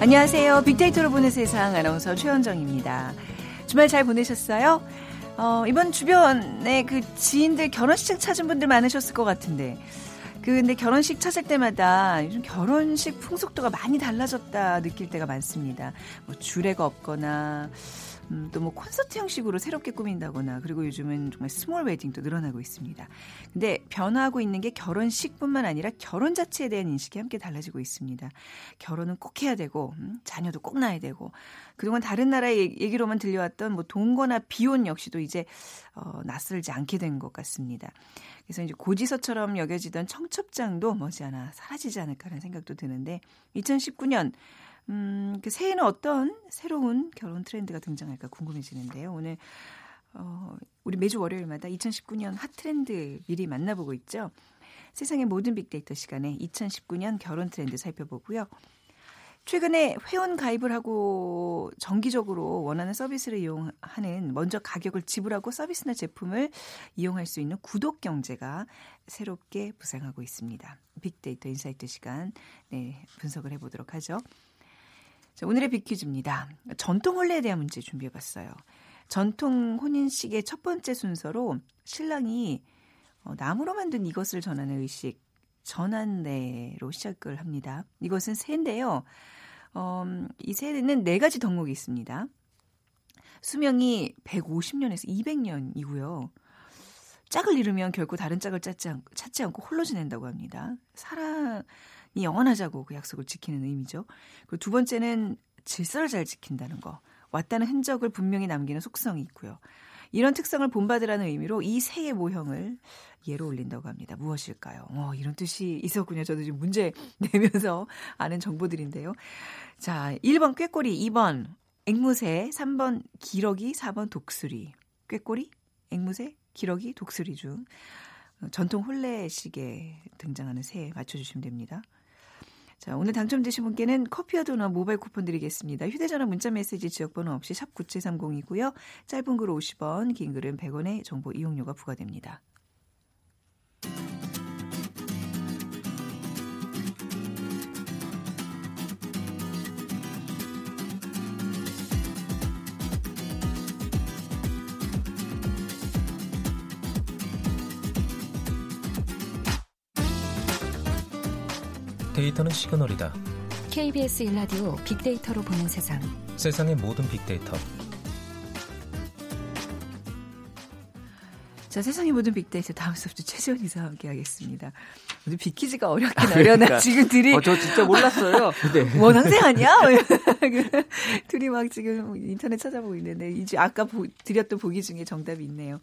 안녕하세요. 빅데이터로 보는 세상 아나운서 최현정입니다. 주말 잘 보내셨어요? 어, 이번 주변에 그 지인들 결혼식 찾은 분들 많으셨을 것 같은데. 그 근데 결혼식 찾을 때마다 요즘 결혼식 풍속도가 많이 달라졌다 느낄 때가 많습니다. 뭐 주례가 없거나 음, 또 뭐 콘서트 형식으로 새롭게 꾸민다거나 그리고 요즘은 정말 small wedding도 늘어나고 있습니다. 근데 변화하고 있는 게 결혼식뿐만 아니라 결혼 자체에 대한 인식이 함께 달라지고 있습니다. 결혼은 꼭 해야 되고 음, 자녀도 꼭 낳아야 되고 그동안 다른 나라의 얘기로만 들려왔던 뭐 동거나 비혼 역시도 이제 어, 낯설지 않게 된 것 같습니다. 그래서 이제 고지서처럼 여겨지던 청첩장도 머지않아 사라지지 않을까라는 생각도 드는데 2019년 음, 그 새해에는 어떤 새로운 결혼 트렌드가 등장할까 궁금해지는데요. 오늘 어, 우리 매주 월요일마다 2019년 핫 트렌드 미리 만나보고 있죠. 세상의 모든 빅데이터 시간에 2019년 결혼 트렌드 살펴보고요. 최근에 회원 가입을 하고 정기적으로 원하는 서비스를 이용하는 먼저 가격을 지불하고 서비스나 제품을 이용할 수 있는 구독 경제가 새롭게 부상하고 있습니다. 빅데이터 insight 시간 네, 분석을 해보도록 하죠. 자, 오늘의 빅퀴즈입니다. 전통 혼례에 대한 문제 준비해봤어요. 전통 혼인식의 첫 번째 순서로 신랑이 어, 나무로 만든 이것을 전하는 의식 전한례로 시작을 합니다. 이것은 새인데요. 어, 이 새는 네 가지 덕목이 있습니다. 수명이 150년에서 200년이고요. 짝을 잃으면 결코 다른 짝을 찾지, 않, 찾지 않고 홀로 지낸다고 합니다. 사랑 이 영원하자고 그 약속을 지키는 의미죠. 그리고 두 번째는 질서를 잘 지킨다는 거. 왔다는 흔적을 분명히 남기는 속성이 있고요. 이런 특성을 본받으라는 의미로 이 새의 모형을 예로 올린다고 합니다. 무엇일까요? 어, 이런 뜻이 있었군요. 저도 지금 문제 내면서 아는 정보들인데요. 자, 1번 꾀꼬리, 2번 앵무새, 3번 기러기, 4번 독수리. 꾀꼬리, 앵무새, 기러기, 독수리 중 전통 혼례식에 등장하는 새 맞춰주시면 됩니다. 자, 오늘 당첨되신 분께는 커피와 도넛 모바일 쿠폰 드리겠습니다. 휴대전화 문자 메시지 지역번호 없이 샵 9730이고요. 짧은 글 50원, 긴 글은 100원의 정보 이용료가 부과됩니다. 데이터는 시그널이다. KBS 일라디오 빅데이터로 보는 세상. 세상의 모든 빅데이터. 자, 세상의 모든 빅데이터 다음 수업도 최지원 이사와 함께 하겠습니다. 오늘 빅퀴즈가 어렵긴 아, 어려나 그러니까. 지금 둘이 어, 저 진짜 몰랐어요. 네. 원학생 아니야? 그 둘이 막 지금 인터넷 찾아보고 있는데 이제 아까 보, 드렸던 보기 중에 정답이 있네요.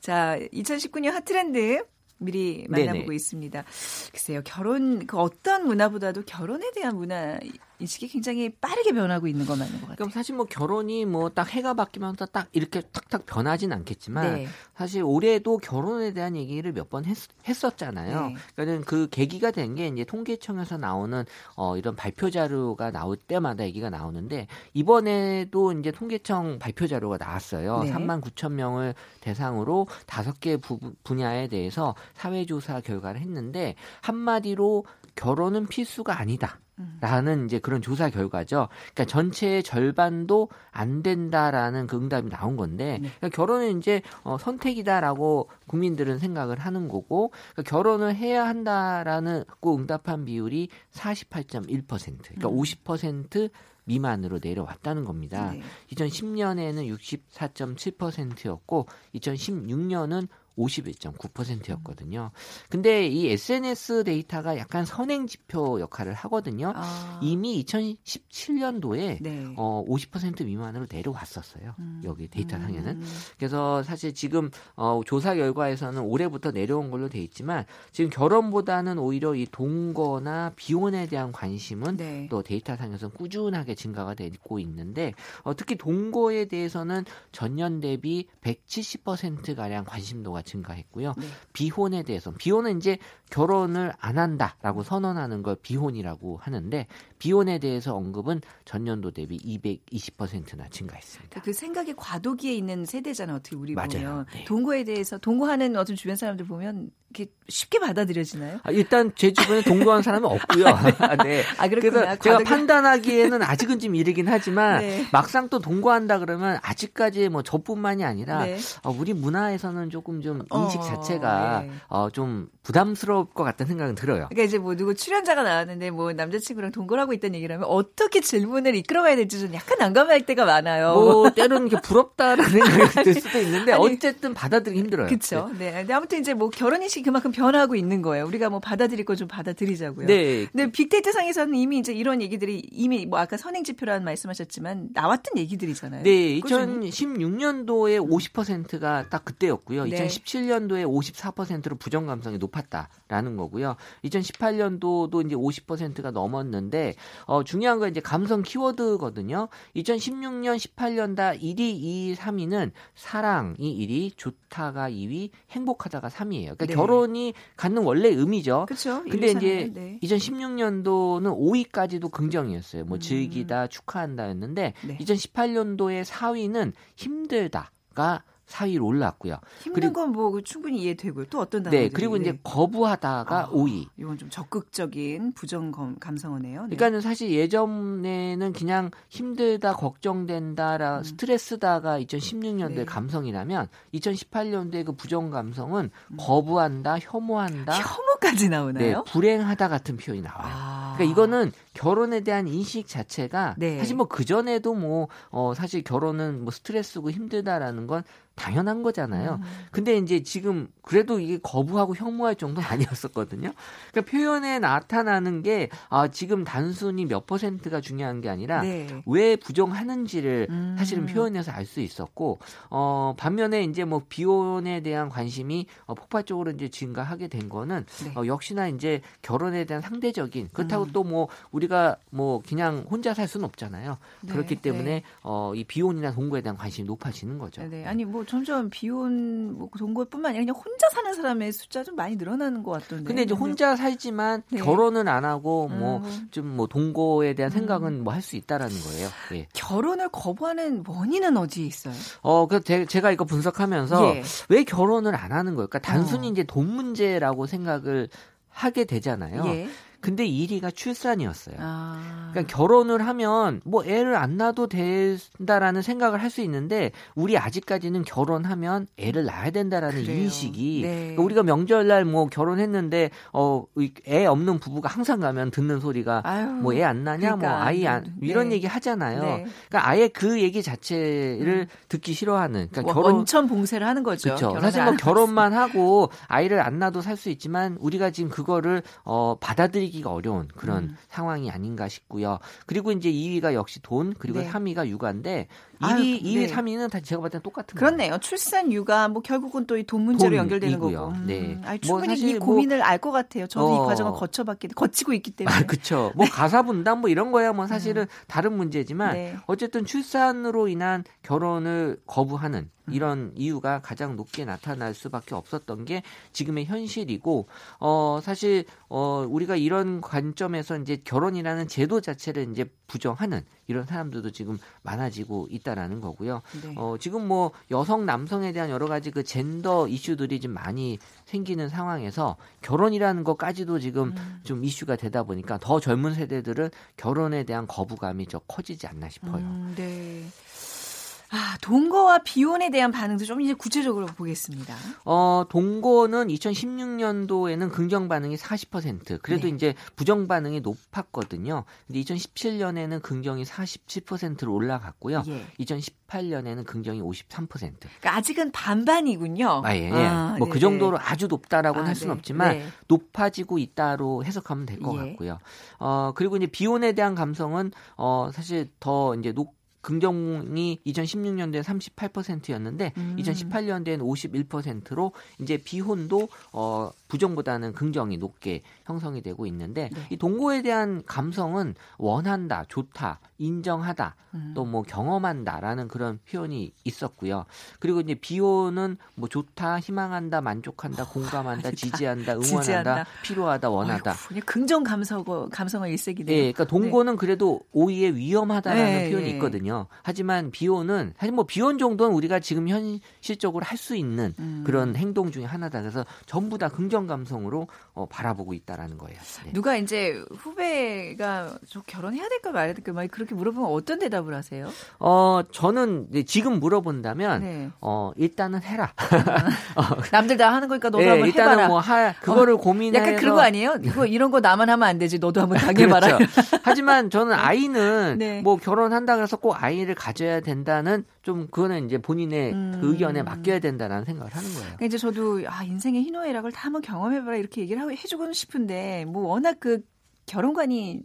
자, 2019년 핫트렌드 미리 만나보고 네네. 있습니다. 글쎄요, 결혼, 그 어떤 문화보다도 결혼에 대한 문화 인식이 굉장히 빠르게 변하고 있는 건 맞는 것 같아요. 그럼 사실 뭐 결혼이 뭐 딱 해가 바뀌면서 딱 이렇게 탁탁 변하진 않겠지만 네. 사실 올해도 결혼에 대한 얘기를 몇 번 했었잖아요. 네. 그러니까는 그 계기가 된 게 이제 통계청에서 나오는 어 이런 발표 자료가 나올 때마다 얘기가 나오는데 이번에도 이제 통계청 발표 자료가 나왔어요. 네. 3만 9천 명을 대상으로 다섯 개 분야에 대해서 사회조사 결과를 했는데 한마디로 결혼은 필수가 아니다. 라는 이제 그런 조사 결과죠. 그러니까 전체의 절반도 안 된다라는 그 응답이 나온 건데 네. 그러니까 결혼은 이제 어, 선택이다라고 국민들은 생각을 하는 거고 그러니까 결혼을 해야 한다라는 그 응답한 비율이 48.1% 그러니까 음. 50% 미만으로 내려왔다는 겁니다. 네. 2010년에는 64.7%였고 2016년은 51.9%였거든요. 근데 이 SNS 데이터가 약간 선행 지표 역할을 하거든요. 아. 이미 2017년도에 네. 어, 50% 미만으로 내려왔었어요. 음. 여기 데이터 상에는. 음. 그래서 사실 지금 어, 조사 결과에서는 올해부터 내려온 걸로 돼 있지만 지금 결혼보다는 오히려 이 동거나 비혼에 대한 관심은 네. 또 데이터 상에서 꾸준하게 증가가 되고 있는데 어, 특히 동거에 대해서는 전년 대비 170% 가량 관심도가 증가했고요. 네. 비혼에 대해서 비혼은 이제 결혼을 안 한다라고 선언하는 걸 비혼이라고 하는데 비혼에 대해서 언급은 전년도 대비 220%나 증가했습니다. 그 생각의 과도기에 있는 세대잖아요. 어떻게 우리 맞아요. 보면 네. 동거에 대해서 동거하는 어떤 주변 사람들 보면 이렇게 쉽게 받아들여지나요? 아, 일단 제 주변에 동거한 사람은 없고요. 아, 네. 아, 그래서 과도기... 제가 판단하기에는 아직은 좀 이르긴 하지만 네. 막상 또 동거한다 그러면 아직까지 뭐 저뿐만이 아니라 네. 어, 우리 문화에서는 조금 좀 인식 어, 자체가 네. 어, 좀 부담스러울 것 같다는 생각은 들어요. 그러니까 이제 뭐 누구 출연자가 나왔는데 뭐 남자친구랑 동거를 하고 있다는 얘기를 하면 어떻게 질문을 이끌어가야 될지 좀 약간 난감할 때가 많아요. 뭐 때로는 이게 부럽다라는 생각이 들 수도 있는데 아니, 어쨌든 받아들이기 힘들어요. 그렇죠. 네. 근데 아무튼 이제 뭐 결혼 인식이 그만큼 변화하고 있는 거예요. 우리가 뭐 받아들일 거 좀 받아들이자고요. 네. 근데 빅데이터 상에서는 이미 이제 이런 얘기들이 이미 뭐 아까 선행 지표라는 말씀하셨지만 나왔던 얘기들이잖아요. 네. 2016년도에 50%가 딱 그때였고요. 네. 2017 년도에 54%로 부정 감성이 높았다라는 거고요. 2018년도도 이제 50%가 넘었는데 어 중요한 건 이제 감성 키워드거든요. 2016년 18년 다 1위, 2위, 3위는 사랑이 1위, 좋다가 2위, 행복하다가 3위예요. 그러니까 네. 결혼이 갖는 원래 의미죠. 그렇죠. 근데 이제 네. 2016년도는 5위까지도 긍정이었어요. 뭐 음. 즐기다, 축하한다였는데 네. 2018년도에 4위는 힘들다가 4위로 올랐고요. 힘든 건 뭐 충분히 이해되고요. 또 어떤 단어들이 네, 그리고 이제 거부하다가 아, 5위. 이건 좀 적극적인 부정 감성어네요. 네. 그러니까는 사실 예전에는 그냥 힘들다, 걱정된다라 음. 스트레스다가 2016년도의 네. 감성이라면 2018년도의 그 부정 감성은 음. 거부한다, 혐오한다. 혐오까지 나오나요? 네, 불행하다 같은 표현이 나와요. 아. 그러니까 이거는 결혼에 대한 인식 자체가 네. 사실 뭐 그 전에도 뭐 어, 사실 결혼은 뭐 스트레스고 힘들다라는 건 당연한 거잖아요. 음. 근데 이제 지금 그래도 이게 거부하고 혐오할 정도는 아니었었거든요. 그러니까 표현에 나타나는 게 아, 지금 단순히 몇 퍼센트가 중요한 게 아니라 네. 왜 부정하는지를 음. 사실은 표현해서 알 수 있었고 어, 반면에 이제 뭐 비혼에 대한 관심이 어, 폭발적으로 이제 증가하게 된 거는 네. 어, 역시나 이제 결혼에 대한 상대적인 그렇다고 음. 또뭐 우리가 뭐 그냥 혼자 살 수는 없잖아요. 네. 그렇기 때문에 네. 어, 이 비혼이나 동거에 대한 관심이 높아지는 거죠. 네. 아니 뭐 점점 비혼 뭐 동거뿐만 아니라 그냥 혼자 사는 사람의 숫자 좀 많이 늘어나는 것 같던데. 근데 이제 혼자 살지만 네. 결혼은 안 하고 뭐 좀뭐 음. 뭐 동거에 대한 생각은 음. 뭐할 수 있다라는 거예요. 예. 결혼을 거부하는 원인은 어디에 있어요? 어, 그 제가 이거 분석하면서 예. 왜 결혼을 안 하는 걸까? 단순히 어. 이제 돈 문제라고 생각을 하게 되잖아요. 예. 근데 1위가 출산이었어요. 아. 그러니까 결혼을 하면 뭐 애를 안 낳아도 된다라는 생각을 할 수 있는데 우리 아직까지는 결혼하면 애를 낳아야 된다라는 그래요. 인식이 네. 그러니까 우리가 명절날 뭐 결혼했는데 어애 없는 부부가 항상 가면 듣는 소리가 뭐 애 안 낳냐 뭐 그러니까. 뭐 아이 안 이런 네. 얘기 하잖아요. 네. 그러니까 아예 그 얘기 자체를 음. 듣기 싫어하는 그러니까 뭐 결혼 원천 봉쇄를 하는 거죠. 그렇죠. 사실 뭐 결혼만 하고 아이를 안 낳아도 살 수 있지만 우리가 지금 그거를 어 받아들이 기 하기가 어려운 그런 음. 상황이 아닌가 싶고요. 그리고 이제 2위가 역시 돈, 그리고 네. 3위가 육아인데 1위, 아유, 2위, 네. 3위는 다 제가 봤을 땐 똑같은 거예요. 그렇네요. 출산, 육아, 뭐 결국은 또 이 돈 문제로 연결되는 거고. 음. 네. 아니, 뭐 충분히 뭐 이 고민을 뭐, 알것 같아요. 저도 어, 이 과정을 거쳐봤기, 거치고 있기 때문에. 아, 그렇죠. 뭐 네. 가사 분담 뭐 이런 거야 뭐 사실은 음. 다른 문제지만 네. 어쨌든 출산으로 인한 결혼을 거부하는 음. 이런 이유가 가장 높게 나타날 수밖에 없었던 게 지금의 현실이고 어 사실 어 우리가 이런 관점에서 이제 결혼이라는 제도 자체를 이제 부정하는 이런 사람들도 지금 많아지고 있다라는 거고요. 네. 어, 지금 뭐 여성 남성에 대한 여러 가지 그 젠더 이슈들이 좀 많이 생기는 상황에서 결혼이라는 것까지도 지금 음. 좀 이슈가 되다 보니까 더 젊은 세대들은 결혼에 대한 거부감이 좀 커지지 않나 싶어요. 음, 네. 아, 동거와 비혼에 대한 반응도 좀 이제 구체적으로 보겠습니다. 어, 동거는 2016년도에는 긍정 반응이 40%. 그래도 네. 이제 부정 반응이 높았거든요. 근데 2017년에는 긍정이 47%로 올라갔고요. 예. 2018년에는 긍정이 53%. 그러니까 아직은 반반이군요. 아, 예. 예. 아, 뭐그 정도로 아주 높다라고는 아, 할 수는 네. 없지만 네. 높아지고 있다로 해석하면 될것 예. 같고요. 어, 그리고 이제 비혼에 대한 감성은 어, 사실 더 이제 높 긍정이 2016년도에 38%였는데 음. 2018년도에는 51%로 이제 비혼도 어 부정보다는 긍정이 높게 형성이 되고 있는데 네. 이 동거에 대한 감성은 원한다, 좋다, 인정하다, 음. 또뭐 경험한다라는 그런 표현이 있었고요. 그리고 이제 비호는 뭐 좋다, 희망한다, 만족한다, 공감한다, 지지한다, 응원한다, 지지한다. 필요하다, 원하다. 어이구, 긍정 감성 감성을 일색이네요. 네, 그러니까 동거는 그래도 오히려 위험하다라는 네, 표현이 네. 있거든요. 하지만 비호는 사실 뭐 비혼 정도는 우리가 지금 현실적으로 할 수 있는 음. 그런 행동 중에 하나다. 그래서 전부 다 긍정 감성으로 어, 바라보고 있다라는 거예요. 네. 누가 이제 후배가 저 결혼해야 될까 말아야 될까 막 그렇게 물어보면 어떤 대답을 하세요? 어, 저는 지금 물어본다면 네. 어, 일단은 해라. 남들 다 하는 거니까 너도 예, 한번 일단은 해봐라. 뭐 하, 그거를 고민해서 약간 그런 거 아니에요? 이거 이런 거 나만 하면 안 되지. 너도 한번 당해봐라. 그렇죠. 하지만 저는 아이는 네. 뭐 결혼한다 그래서 꼭 아이를 가져야 된다는 좀 그거는 이제 본인의 음. 그 의견에 맡겨야 된다는 생각을 하는 거예요. 그러니까 이제 저도 아 인생의 희노애락을 다 한번 경험해봐라 이렇게 얘기를 하고 해주고는 싶은데 뭐 워낙 그 결혼관이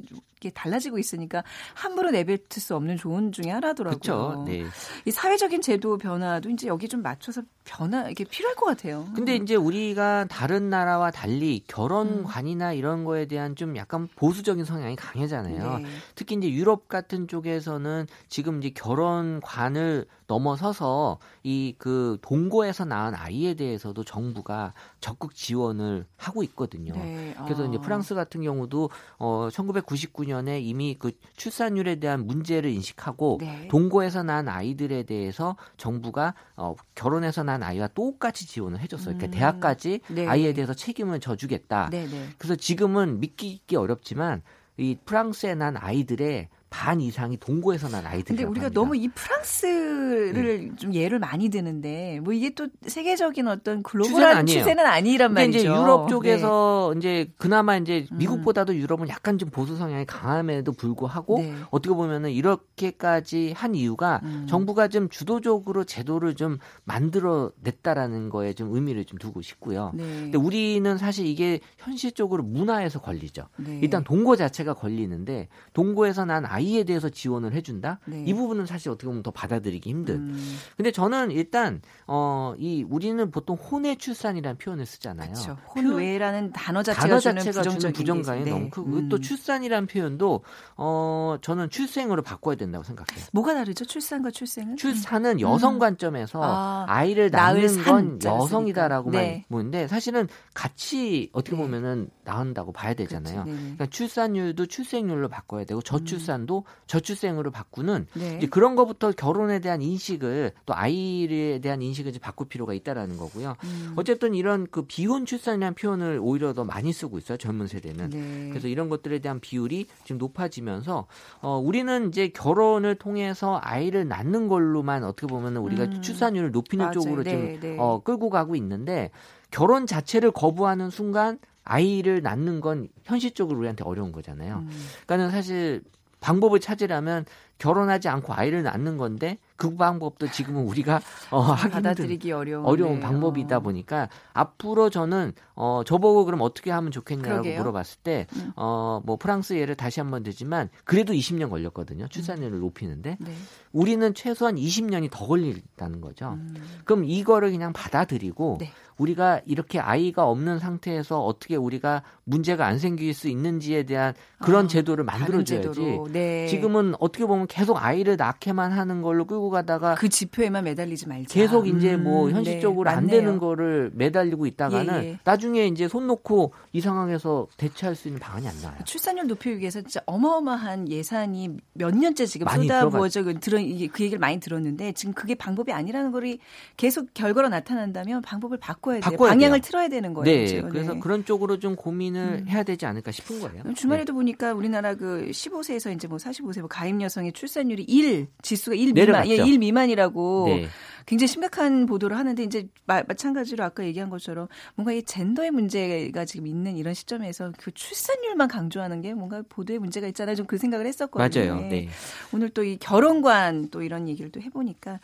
달라지고 있으니까 함부로 내뱉을 수 없는 조언 중에 하나더라고요. 그렇죠. 네. 이 사회적인 제도 변화도 이제 여기 좀 맞춰서 변화 이게 필요할 것 같아요. 근데 이제 우리가 다른 나라와 달리 결혼관이나 이런 거에 대한 좀 약간 보수적인 성향이 강하잖아요. 네. 특히 이제 유럽 같은 쪽에서는 지금 이제 결혼관을 넘어서서 이 그 동거에서 낳은 아이에 대해서도 정부가 적극 지원을 하고 있거든요. 네. 그래서 이제 아. 프랑스 같은 경우도 어 1999년 에 이미 그 출산율에 대한 문제를 인식하고 네. 동거에서 난 아이들에 대해서 정부가 어 결혼해서 난 아이와 똑같이 지원을 해줬어요. 그러니까 음. 대학까지 네. 아이에 대해서 책임을 져주겠다. 네네. 그래서 지금은 믿기 어렵지만 이 프랑스에 난 아이들의 반 이상이 동거에서 난 아이들이라고 근데 우리가 합니다. 너무 이 프랑스를 좀 예를 많이 드는데 뭐 이게 또 세계적인 어떤 글로벌한. 추세는 아니란 말이죠. 이제 유럽 네. 쪽에서 이제 그나마 이제 음. 미국보다도 유럽은 약간 좀 보수 성향이 강함에도 불구하고 네. 어떻게 보면은 이렇게까지 한 이유가 음. 정부가 좀 주도적으로 제도를 좀 만들어 냈다라는 거에 좀 의미를 좀 두고 싶고요. 네. 근데 우리는 사실 이게 현실적으로 문화에서 걸리죠. 네. 일단 동거 자체가 걸리는데 동거에서 난 아이 에 대해서 지원을 해준다. 네. 이 부분은 사실 어떻게 보면 더 받아들이기 힘든. 음, 근데 저는 일단 어 이 우리는 보통 혼외 출산이라는 표현을 쓰잖아요. 표현- 혼외라는 단어 자체가 단어 자체가 주는 부정감이 게 있- 너무 네. 크고 음. 또 출산이라는 표현도 어 저는 출생으로 바꿔야 된다고 생각해요. 뭐가 다르죠? 출산과 출생은? 출산은 여성 관점에서 음. 아, 아, 이를 낳는 건 여성이다라고만. 네. 보는데 사실은 같이 어떻게 네. 보면은 낳는다고 봐야 되잖아요. 그러니까 출산율도 출생률로 바꿔야 되고 저출산도 저출생으로 바꾸는 네. 이제 그런 것부터 결혼에 대한 인식을 또 아이에 대한 인식을 이제 바꿀 필요가 있다라는 거고요. 음. 어쨌든 이런 그 비혼 출산이라는 표현을 오히려 더 많이 쓰고 있어요. 젊은 세대는. 네. 그래서 이런 것들에 대한 비율이 지금 높아지면서 어 우리는 이제 결혼을 통해서 아이를 낳는 걸로만 어떻게 보면 은 우리가 음. 출산율을 높이는 맞아요. 쪽으로 네, 지금 네. 어 끌고 가고 있는데 결혼 자체를 거부하는 순간 아이를 낳는 건 현실적으로 우리한테 어려운 거잖아요. 음. 그러니까는 사실 방법을 찾으려면 결혼하지 않고 아이를 낳는 건데 그 방법도 지금은 우리가 어 하기 받아들이기 어려운 어려운 네. 방법이다 어. 보니까 앞으로 저는 어 저보고 그럼 어떻게 하면 좋겠냐고 그러게요. 물어봤을 때 음. 어뭐 프랑스 예를 다시 한번 들지만 그래도 20년 걸렸거든요 출산율을 높이는데 네. 우리는 최소한 20년이 더 걸린다는 거죠. 음. 그럼 이거를 그냥 받아들이고 네. 우리가 이렇게 아이가 없는 상태에서 어떻게 우리가 문제가 안 생길 수 있는지에 대한 그런 아, 제도를 만들어줘야지. 네. 지금은 어떻게 보면 계속 아이를 낳게만 하는 걸로 끌고 가다가 그 지표에만 매달리지 말자. 계속 이제 음, 뭐 네, 현실적으로 안 맞네요. 되는 거를 매달리고 있다가는 예, 예. 나중에 이제 손 놓고 이 상황에서 대처할 수 있는 방안이 안 나와요. 출산율 높이기 위해서 진짜 어마어마한 예산이 몇 년째 지금 쏟아부어져 그 들어 이게 그 얘기를 많이 들었는데 지금 그게 방법이 아니라는 거를 계속 결과로 나타난다면 방법을 바꿔야 돼요. 바꿔야 방향을 돼요. 틀어야 되는 거예요. 네, 지금. 그래서 네. 그런 쪽으로 좀 고민을 음. 해야 되지 않을까 싶은 거예요. 주말에도 보니까 우리나라 그 15세에서 이제 뭐 45세 뭐 가임 여성의 출산율이 1 지수가 1 미만. 예, 1 미만이라고 네. 굉장히 심각한 보도를 하는데 이제 마, 마찬가지로 아까 얘기한 것처럼 뭔가 이 젠더의 문제가 지금 있는 이런 시점에서 그 출산율만 강조하는 게 뭔가 보도에 문제가 있잖아요. 좀 그 생각을 했었거든요. 맞아요. 네. 오늘 또 이 결혼관 또 이런 얘기를 또 해보니까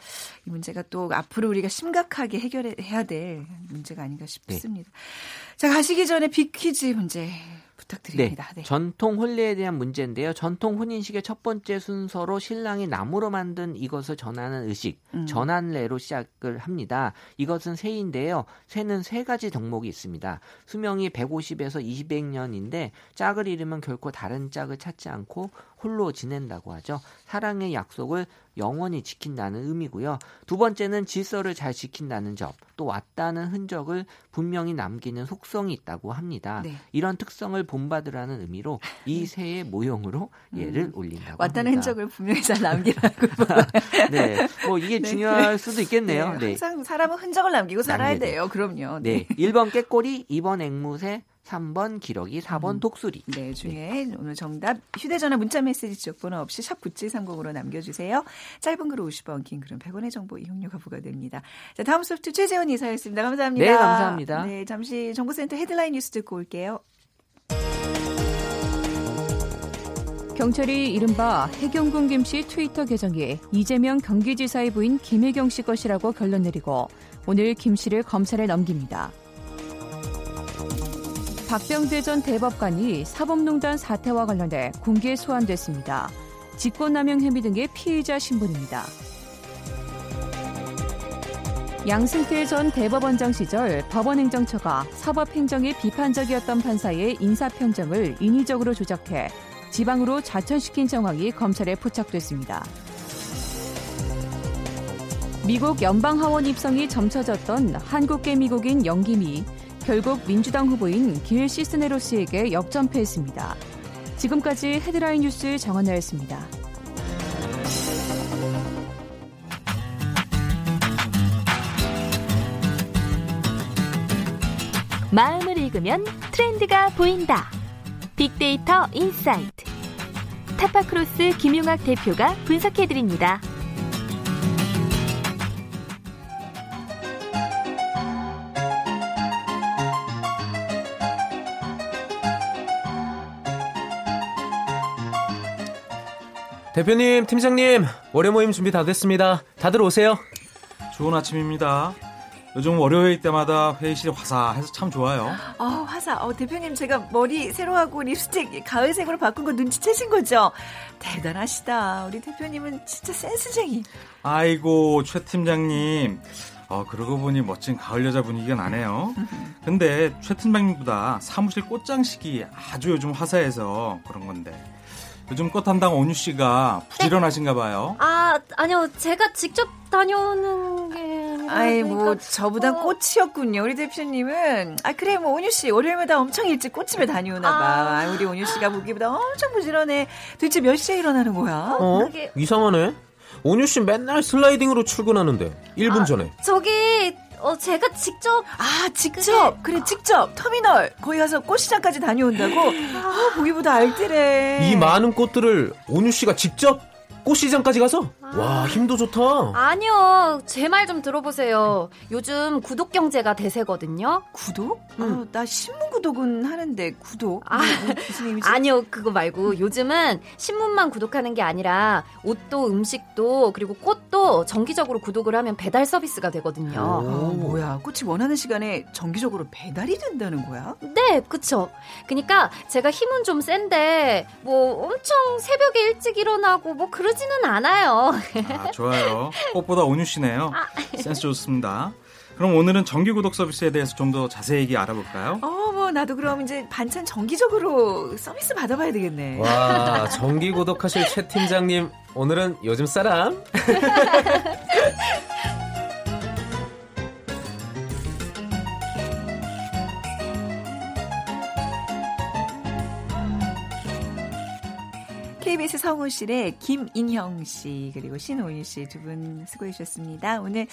이 문제가 또 앞으로 우리가 심각하게 해결해야 될 문제가 아닌가 싶습니다. 자 가시기 전에 빅퀴즈 문제 부탁드립니다. 네. 전통 혼례에 대한 문제인데요. 전통 혼인식의 첫 번째 순서로 신랑이 나무로 만든 이것을 전하는 의식, 음. 전한례로 시작을 합니다. 이것은 새인데요. 새는 세 가지 덕목이 있습니다. 수명이 150에서 200년인데 짝을 잃으면 결코 다른 짝을 찾지 않고 홀로 지낸다고 하죠. 사랑의 약속을 영원히 지킨다는 의미고요. 두 번째는 질서를 잘 지킨다는 점, 또 왔다는 흔적을 분명히 남기는 속성이 있다고 합니다. 네. 이런 특성을 본받으라는 의미로 이 새의 모형으로 얘를 음. 올린다고 왔다는 합니다. 흔적을 분명히 잘 남기라고. 네, 뭐 이게 네. 중요할 수도 있겠네요. 네. 항상 사람은 흔적을 남기고 살아야 돼요. 그럼요. 네. 네. 1번 깨꼬리, 2번 앵무새, 3번 기러기, 4번 음. 독수리. 네, 중에 네. 오늘 정답 휴대전화 문자 메시지 지역번호 없이 샵 9730으로 남겨주세요. 짧은 글 50원, 긴 글은 100원의 정보 이용료가 부과됩니다. 자, 다음 소프트 최재원 이사였습니다. 감사합니다. 네, 감사합니다. 네, 잠시 정보센터 헤드라인 뉴스 듣고 올게요. 경찰이 이른바 해경군 김 씨 트위터 계정이 이재명 경기지사의 부인 김혜경 씨 것이라고 결론 내리고 오늘 김 씨를 검찰에 넘깁니다. 박병대 전 대법관이 사법농단 사태와 관련해 공개 소환됐습니다. 직권남용 혐의 등의 피의자 신분입니다. 양승태 전 대법원장 시절 법원행정처가 사법행정에 비판적이었던 판사의 인사평점을 인위적으로 조작해 지방으로 자천시킨 정황이 검찰에 포착됐습니다. 미국 연방하원 입성이 점쳐졌던 한국계 미국인 영김이 결국 민주당 후보인 길 시스네로스에게 역전패했습니다. 지금까지 헤드라인 뉴스 정원나였습니다. 마음을 읽으면 트렌드가 보인다. 빅데이터 insight. 타파크로스 김용학 대표가 분석해드립니다. 대표님, 팀장님, 월요 모임 준비 다 됐습니다. 다들 오세요. 좋은 아침입니다. 요즘 월요일 때마다 회의실이 화사해서 참 좋아요. 아, 화사. 어, 대표님 제가 머리 새로 하고 립스틱 가을색으로 바꾼 거 눈치채신 거죠? 대단하시다. 우리 대표님은 진짜 센스쟁이. 아이고, 최 팀장님. 어, 그러고 보니 멋진 가을 여자 분위기가 나네요. 근데 최 팀장님보다 사무실 꽃장식이 아주 요즘 화사해서 그런 건데. 요즘 꽃 담당 온유 씨가 부지런하신가 봐요. 아, 아니요. 제가 직접 다녀오는 게 아이 뭐 저보다 어. 꽃이었군요. 우리 대표님은 아 그래 뭐 온유 씨 월요일마다 엄청 일찍 꽃집에 다녀오나 봐. 아. 우리 온유 씨가 보기보다 엄청 부지런해. 도대체 몇 시에 일어나는 거야? 어? 그게... 이상하네. 온유 씨 맨날 슬라이딩으로 출근하는데 1분 아, 전에. 저기 어, 제가 직접. 아, 직접? 그게... 그래, 직접. 터미널. 거기 가서 꽃시장까지 다녀온다고? 아, 보기보다 알뜰해. 이 많은 꽃들을 온유 씨가 직접 꽃 시장까지 가서? 아. 와, 힘도 좋다. 아니요. 제 말 좀 들어보세요. 요즘 구독 경제가 대세거든요. 구독? 응. 아, 나 신문 구독은 하는데 구독? 아, 무슨 아니요. 그거 말고 요즘은 신문만 구독하는 게 아니라 옷도 음식도 그리고 꽃도 정기적으로 구독을 하면 배달 서비스가 되거든요. 아, 뭐야. 꽃이 원하는 시간에 정기적으로 배달이 된다는 거야? 네, 그쵸. 그니까 제가 힘은 좀 센데 뭐 엄청 새벽에 일찍 일어나고 뭐 그러지 는 않아요. 아, 좋아요. 꽃보다 온유 씨네요. 아. 센스 좋습니다. 그럼 오늘은 정기 구독 서비스에 대해서 좀 더 자세히 알아볼까요? 어, 뭐 나도 그럼 이제 반찬 정기적으로 서비스 받아봐야 되겠네. 와, 정기 구독하실 최 팀장님 오늘은 요즘 사람? 성우실의 김인형 씨 그리고 신호일 씨 두 분 수고해 주셨습니다. 오늘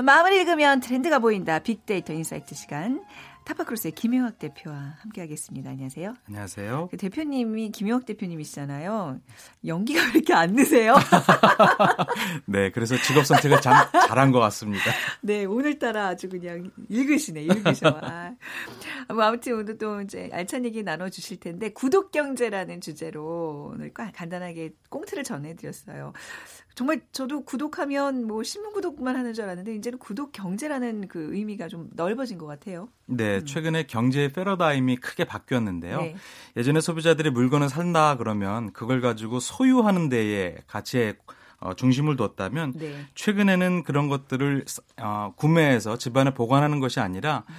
마음을 읽으면 트렌드가 보인다 빅데이터 insight 시간 타파크로스의 김용학 대표와 함께하겠습니다. 안녕하세요. 안녕하세요. 그 대표님이 김용학 대표님이시잖아요. 연기가 왜 이렇게 안 느세요? 네, 그래서 직업 선택을 잘, 잘한 것 같습니다. 네, 오늘따라 아주 그냥 읽으시네, 읽으셔. 아, 뭐 아무튼 오늘 또 이제 알찬 얘기 나눠주실 텐데 구독 경제라는 주제로 오늘 간단하게 꽁트를 전해드렸어요. 정말 저도 구독하면 뭐 신문 구독만 하는 줄 알았는데 이제는 구독 경제라는 그 의미가 좀 넓어진 것 같아요. 네, 음. 최근에 경제의 패러다임이 크게 바뀌었는데요. 네. 예전에 소비자들이 물건을 산다 그러면 그걸 가지고 소유하는 데에 가치에 어, 중심을 뒀다면 네. 최근에는 그런 것들을 어, 구매해서 집안에 보관하는 것이 아니라 음.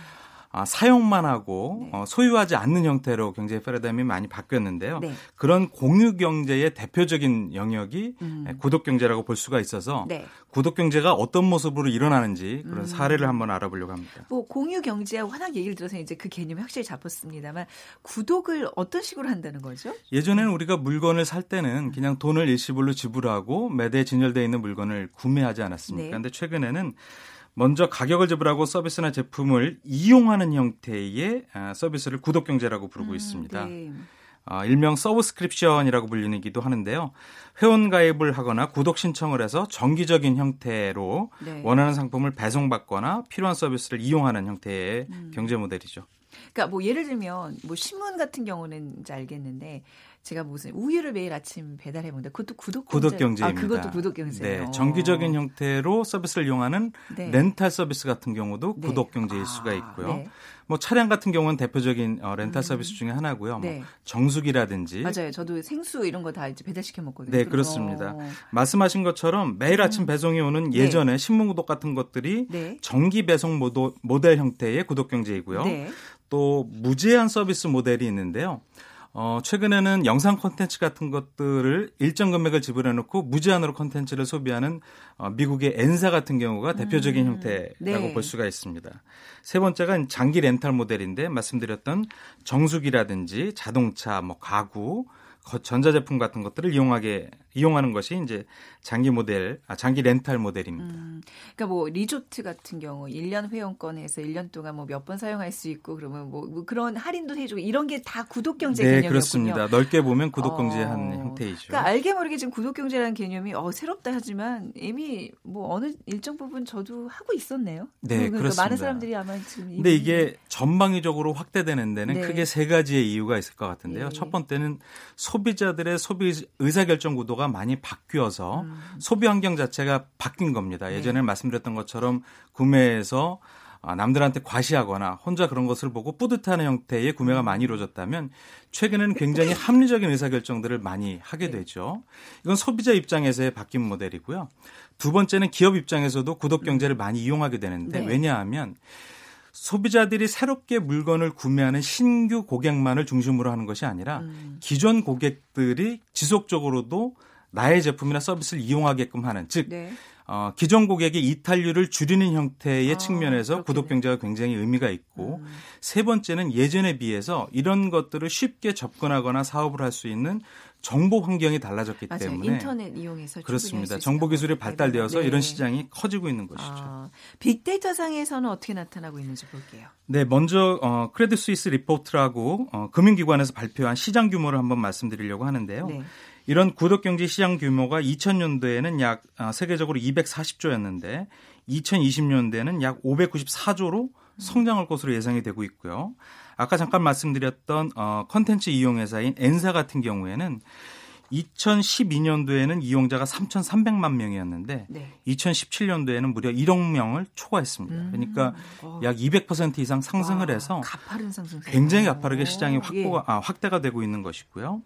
아, 사용만 하고 네. 어, 소유하지 않는 형태로 경제 패러다임이 많이 바뀌었는데요. 네. 그런 공유 경제의 대표적인 영역이 음. 구독 경제라고 볼 수가 있어서 네. 구독 경제가 어떤 모습으로 일어나는지 그런 음. 사례를 한번 알아보려고 합니다. 뭐 공유 경제하고 워낙 얘기를 들어서 이제 그 개념이 확실히 잡혔습니다만 구독을 어떤 식으로 한다는 거죠? 예전에는 우리가 물건을 살 때는 그냥 돈을 일시불로 지불하고 매대에 진열되어 있는 물건을 구매하지 않았습니까? 그런데 네. 최근에는 먼저 가격을 지불하고 서비스나 제품을 이용하는 형태의 아, 서비스를 구독 경제라고 부르고 음, 있습니다. 네. 어, 일명 subscription이라고 불리기도 하는데요. 회원 가입을 하거나 구독 신청을 해서 정기적인 형태로 네. 원하는 상품을 배송받거나 필요한 서비스를 이용하는 형태의 음. 경제 모델이죠. 그러니까 뭐 예를 들면 뭐 신문 같은 경우는 이제 알겠는데 제가 무슨 우유를 매일 아침 배달해 본다. 그것도 구독 구독 경제입니다. 아, 그것도 구독 경제예요. 네, 정기적인 형태로 서비스를 이용하는 네. 렌탈 서비스 같은 경우도 네. 구독 경제일 수가 아, 있고요. 네. 뭐 차량 같은 경우는 대표적인 어, 렌탈 음. 서비스 중에 하나고요. 뭐 네. 정수기라든지 맞아요. 저도 생수 이런 거 다 이제 배달시켜 먹거든요. 네, 그렇습니다. 어. 말씀하신 것처럼 매일 음. 아침 배송이 오는 네. 예전에 신문 구독 같은 것들이 정기 배송 모델 형태의 구독 경제이고요. 또 무제한 서비스 모델이 있는데요. 어, 최근에는 영상 콘텐츠 같은 것들을 일정 금액을 지불해 놓고 무제한으로 콘텐츠를 소비하는 어, 미국의 엔사 같은 경우가 대표적인 음, 형태라고 네. 볼 수가 있습니다. 세 번째가 장기 렌탈 모델인데 말씀드렸던 정수기라든지 자동차, 뭐 가구, 전자제품 같은 것들을 이용하게 이용하는 것이 이제 장기 모델, 아, 장기 렌탈 모델입니다. 음, 그러니까 뭐 리조트 같은 경우 1년 회원권에서 1년 동안 뭐 몇 번 사용할 수 있고 그러면 뭐, 뭐 그런 할인도 해주고 이런 게 다 구독 경제 네, 개념이군요. 그렇습니다. 넓게 보면 구독 경제한 어, 형태이죠. 그러니까 알게 모르게 지금 구독 경제라는 개념이 어 새롭다 하지만 이미 뭐 어느 일정 부분 저도 하고 있었네요. 네, 그러니까 그렇습니다. 많은 사람들이 아마 지금 근데 이게 전방위적으로 확대되는 데는 네. 크게 세 가지의 이유가 있을 것 같은데요. 네. 첫 번째는 소 비자들의 소비 의사결정 구도가 많이 바뀌어서 음. 소비 환경 자체가 바뀐 겁니다. 네. 예전에 네. 말씀드렸던 것처럼 구매해서 아, 남들한테 과시하거나 혼자 그런 것을 보고 뿌듯하는 형태의 구매가 음. 많이 이루어졌다면 최근에는 굉장히 합리적인 의사결정들을 많이 하게 네. 되죠. 이건 소비자 입장에서의 바뀐 모델이고요. 두 번째는 기업 입장에서도 구독 경제를 많이 이용하게 되는데 네. 왜냐하면 소비자들이 새롭게 물건을 구매하는 신규 고객만을 중심으로 하는 것이 아니라 음. 기존 고객들이 지속적으로도 나의 제품이나 서비스를 이용하게끔 하는 즉 네. 어, 기존 고객의 이탈률을 줄이는 형태의 아, 측면에서 그렇겠네. 구독 경제가 굉장히 의미가 있고 음. 세 번째는 예전에 비해서 이런 것들을 쉽게 접근하거나 사업을 할 수 있는 정보 환경이 달라졌기 맞아요. 때문에 인터넷 이용해서 그렇습니다. 정보 기술이 발달되어서 네. 이런 시장이 커지고 있는 것이죠. 아, 빅데이터 상에서는 어떻게 나타나고 있는지 볼게요. 네, 먼저 어, 크레딧 스위스 리포트라고 어, 금융기관에서 발표한 시장 규모를 한번 말씀드리려고 하는데요. 네. 이런 구독경제 시장 규모가 2000년도에는 약 어, 세계적으로 240조였는데 2020년대에는 약 594조로 성장할 것으로 예상이 되고 있고요. 아까 잠깐 말씀드렸던 어 컨텐츠 이용 회사인 엔사 같은 경우에는 2012년도에는 이용자가 3,300만 명이었는데 네. 2017년도에는 무려 1억 명을 초과했습니다. 음. 그러니까 어. 약200% 이상 상승을 와, 해서 가파른 상승 굉장히 가파르게 시장이 확보가, 예. 아, 확대가 되고 있는 것이고요.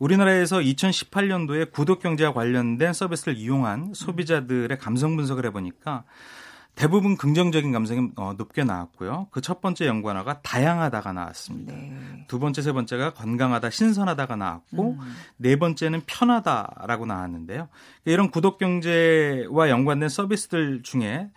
우리나라에서 2018년도에 구독 경제와 관련된 서비스를 이용한 소비자들의 감성 분석을 해보니까 대부분 긍정적인 감성이 어, 높게 나왔고요. 그 첫 번째 연관어가 다양하다가 나왔습니다. 네. 두 번째, 세 번째가 건강하다, 신선하다가 나왔고 음. 네 번째는 편하다라고 나왔는데요. 이런 구독 경제와 연관된 서비스들 중에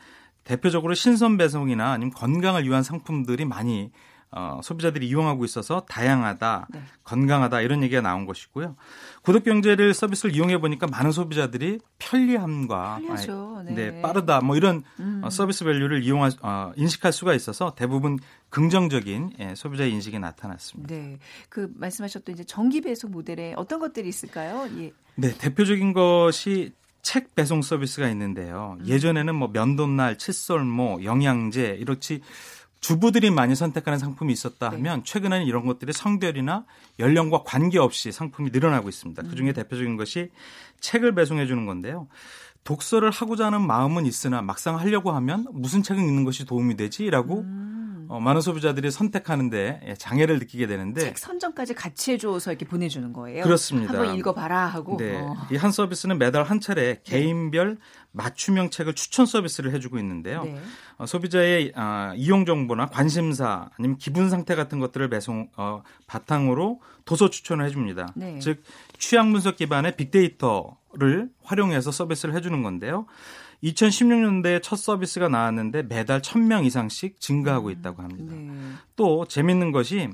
대표적으로 신선 배송이나 아니면 건강을 위한 상품들이 많이 어, 소비자들이 이용하고 있어서 다양하다, 네. 건강하다 이런 얘기가 나온 것이고요. 구독 경제를 서비스를 이용해 보니까 많은 소비자들이 편리함과 네. 네. 빠르다 뭐 이런 음. 어, 서비스 밸류를 이용할 어, 인식할 수가 있어서 대부분 긍정적인 예, 소비자 인식이 나타났습니다. 네, 그 말씀하셨던 이제 정기 배송 모델에 어떤 것들이 있을까요? 예. 네, 대표적인 것이 책 배송 서비스가 있는데요. 음. 예전에는 뭐 면도날, 칫솔모, 영양제 이렇지 주부들이 많이 선택하는 상품이 있었다 네. 하면 네. 최근에는 이런 것들이 성별이나 연령과 관계없이 상품이 늘어나고 있습니다. 그 중에 음. 대표적인 것이 책을 배송해 주는 건데요. 독서를 하고자 하는 마음은 있으나 막상 하려고 하면 무슨 책을 읽는 것이 도움이 되지라고 음. 어, 많은 소비자들이 선택하는데 예, 장애를 느끼게 되는데 책 선정까지 같이 해줘서 이렇게 보내주는 거예요. 그렇습니다. 한번 읽어봐라 하고. 네, 어. 이한 서비스는 매달 한 차례 개인별 맞춤형 책을 추천 서비스를 해주고 있는데요. 네. 어, 소비자의 어, 이용 정보나 관심사 아니면 기분 상태 같은 것들을 배송 어, 바탕으로 도서 추천을 해줍니다. 네. 즉 취향 분석 기반의 빅데이터 를 활용해서 서비스를 해주는 건데요. 2016년대에 첫 서비스가 나왔는데 매달 1000명 이상씩 증가하고 있다고 합니다. 네. 또 재밌는 것이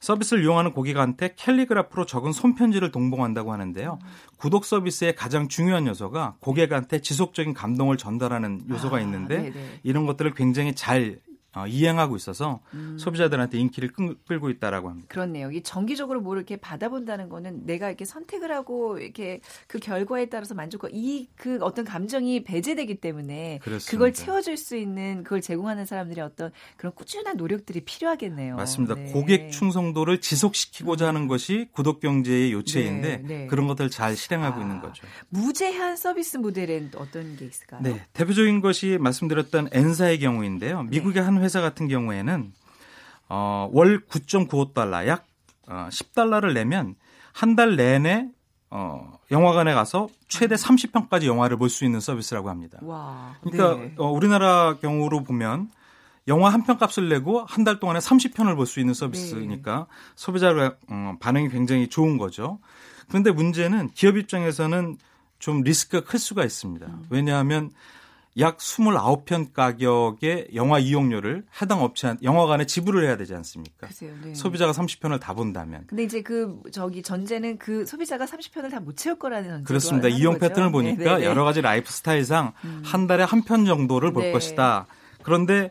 서비스를 이용하는 고객한테 캘리그라프로 적은 손편지를 동봉한다고 하는데요. 음. 구독 서비스의 가장 중요한 요소가 고객한테 지속적인 감동을 전달하는 요소가 아, 있는데 아, 이런 것들을 굉장히 잘 어, 이행하고 있어서 음. 소비자들한테 인기를 끌고 있다라고 합니다. 그렇네요. 이 정기적으로 뭘 이렇게 받아본다는 거는 내가 이렇게 선택을 하고 이렇게 그 결과에 따라서 만족과 이 그 어떤 감정이 배제되기 때문에 그렇습니다. 그걸 채워줄 수 있는 그걸 제공하는 사람들의 어떤 그런 꾸준한 노력들이 필요하겠네요. 맞습니다. 네. 고객 충성도를 지속시키고자 하는 것이 구독 경제의 요체인데 네, 네. 그런 것들 잘 실행하고 아, 있는 거죠. 무제한 서비스 모델은 어떤 게 있을까요? 네, 대표적인 것이 말씀드렸던 엔사의 경우인데요. 미국의 한 회사 같은 경우에는 어, 월 9.95달러 약 어, 10달러를 내면 한 달 내내 어, 영화관에 가서 최대 30편까지 영화를 볼 수 있는 서비스라고 합니다. 와, 그러니까 네. 어, 우리나라 경우로 보면 영화 한 편 값을 내고 한 달 동안에 30편을 볼 수 있는 서비스니까 네. 소비자의 어, 반응이 굉장히 좋은 거죠. 그런데 문제는 기업 입장에서는 좀 리스크가 클 수가 있습니다. 음. 왜냐하면 약 29편 가격의 영화 이용료를 해당 업체 영화관에 지불을 해야 되지 않습니까? 글쎄요, 네. 소비자가 30편을 다 본다면. 근데 이제 그 저기 전제는 그 소비자가 30편을 다 못 채울 거라는 전제 그렇습니다. 이용 거죠? 패턴을 보니까 네네네. 네, 네. 여러 가지 라이프 스타일상 음. 한 달에 한 편 정도를 볼 네. 것이다. 그런데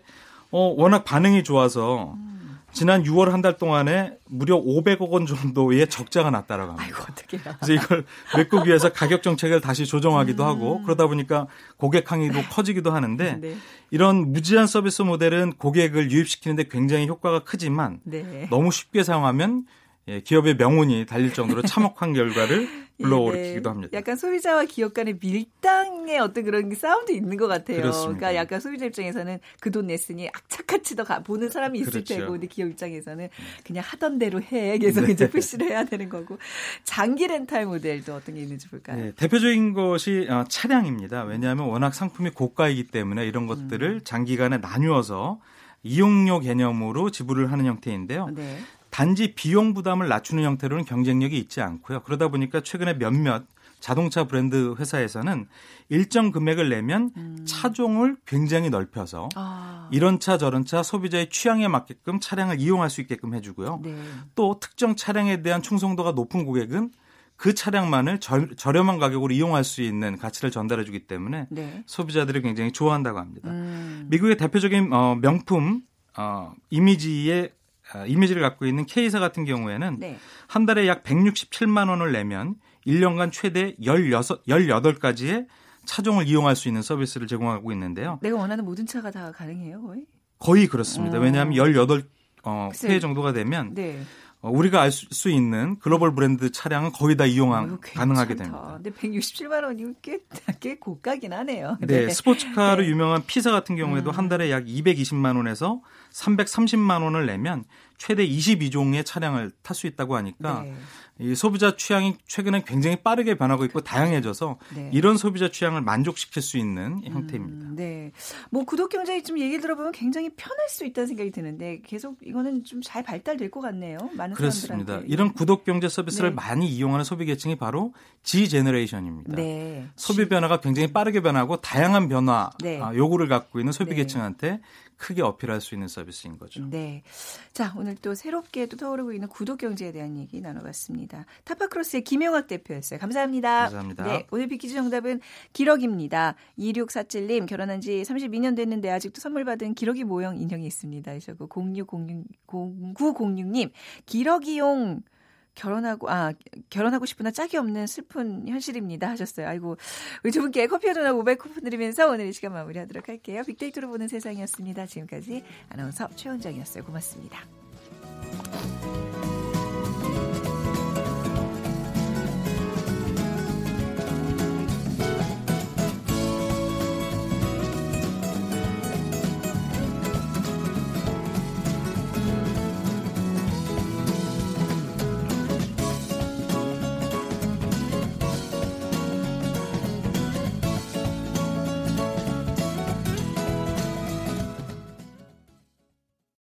어 워낙 반응이 좋아서 음. 지난 6월 한 달 동안에 무려 500억 원 정도의 적자가 났다라고 합니다. 아이고 어떻게 그래서 이걸 메꾸기 위해서 가격 정책을 다시 조정하기도 음. 하고 그러다 보니까 고객 항의도 커지기도 하는데 네. 이런 무제한 서비스 모델은 고객을 유입시키는데 굉장히 효과가 크지만 네. 너무 쉽게 사용하면 예, 기업의 명운이 달릴 정도로 참혹한 결과를 불러오르기도 합니다. 약간 소비자와 기업 간의 밀당의 어떤 그런 싸움도 있는 것 같아요. 그렇습니다. 그러니까 약간 소비자 입장에서는 그 돈 냈으니 악착같이 더 보는 사람이 있을 그렇죠. 테고, 근데 기업 입장에서는 그냥 하던 대로 해 계속 네. 이제 푸시를 해야 되는 거고 장기 렌탈 모델도 어떤 게 있는지 볼까요? 네, 대표적인 것이 어, 차량입니다. 왜냐하면 워낙 상품이 고가이기 때문에 이런 것들을 음. 장기간에 나누어서 이용료 개념으로 지불을 하는 형태인데요. 네. 단지 비용 부담을 낮추는 형태로는 경쟁력이 있지 않고요. 그러다 보니까 최근에 몇몇 자동차 브랜드 회사에서는 일정 금액을 내면 음. 차종을 굉장히 넓혀서 아. 이런 차 저런 차 소비자의 취향에 맞게끔 차량을 이용할 수 있게끔 해주고요. 네. 또 특정 차량에 대한 충성도가 높은 고객은 그 차량만을 저, 저렴한 가격으로 이용할 수 있는 가치를 전달해주기 때문에 네. 소비자들이 굉장히 좋아한다고 합니다. 음. 미국의 대표적인 어, 명품 어, 이미지의 아, 이미지를 갖고 있는 K사 같은 경우에는 네. 한 달에 약 167만 원을 내면 1년간 최대 16, 18가지의 차종을 이용할 수 있는 서비스를 제공하고 있는데요. 내가 원하는 모든 차가 다 가능해요, 거의? 거의 그렇습니다. 어. 왜냐하면 18 어, 회 정도가 되면 네. 어, 우리가 알 수 있는 글로벌 브랜드 차량은 거의 다 이용 어, 가능하게 됩니다. 근데 167만 원이면 꽤, 꽤 고가긴 하네요. 네, 네. 스포츠카로 네. 유명한 피사 같은 경우에도 음. 한 달에 약 220만 원에서 330만 원을 내면 최대 22종의 차량을 탈 수 있다고 하니까 네. 이 소비자 취향이 최근에 굉장히 빠르게 변하고 있고 다양해져서 네. 이런 소비자 취향을 만족시킬 수 있는 음, 형태입니다. 네. 뭐 구독 경제에 좀 얘기 들어보면 굉장히 편할 수 있다는 생각이 드는데 계속 이거는 좀 잘 발달될 것 같네요. 많은 그렇습니다. 사람들한테. 이런 구독 경제 서비스를 네. 많이 이용하는 소비 계층이 바로 G 제너레이션입니다. 네. 소비 변화가 굉장히 빠르게 변하고 다양한 변화 네. 아, 요구를 갖고 있는 소비 네. 계층한테 크게 어필할 수 있는 서비스인 거죠. 네. 자, 오늘 또 새롭게 또 떠오르고 있는 구독 경제에 대한 얘기 나눠봤습니다. 타파크로스의 김용학 대표였어요. 감사합니다. 감사합니다. 네. 오늘 빅퀴즈 정답은 기러기입니다. 2647님 결혼한 지 32년 됐는데 아직도 선물 받은 기러기 모형 인형이 있습니다. 하셨고 0606 0906님 기러기용 결혼하고 아 결혼하고 싶으나 짝이 없는 슬픈 현실입니다 하셨어요. 아이고 우리 두 분께 커피 도나 500 쿠폰 드리면서 오늘 이 시간 마무리하도록 할게요. 빅데이터로 보는 세상이었습니다. 지금까지 아나운서 최원정이었어요. 고맙습니다.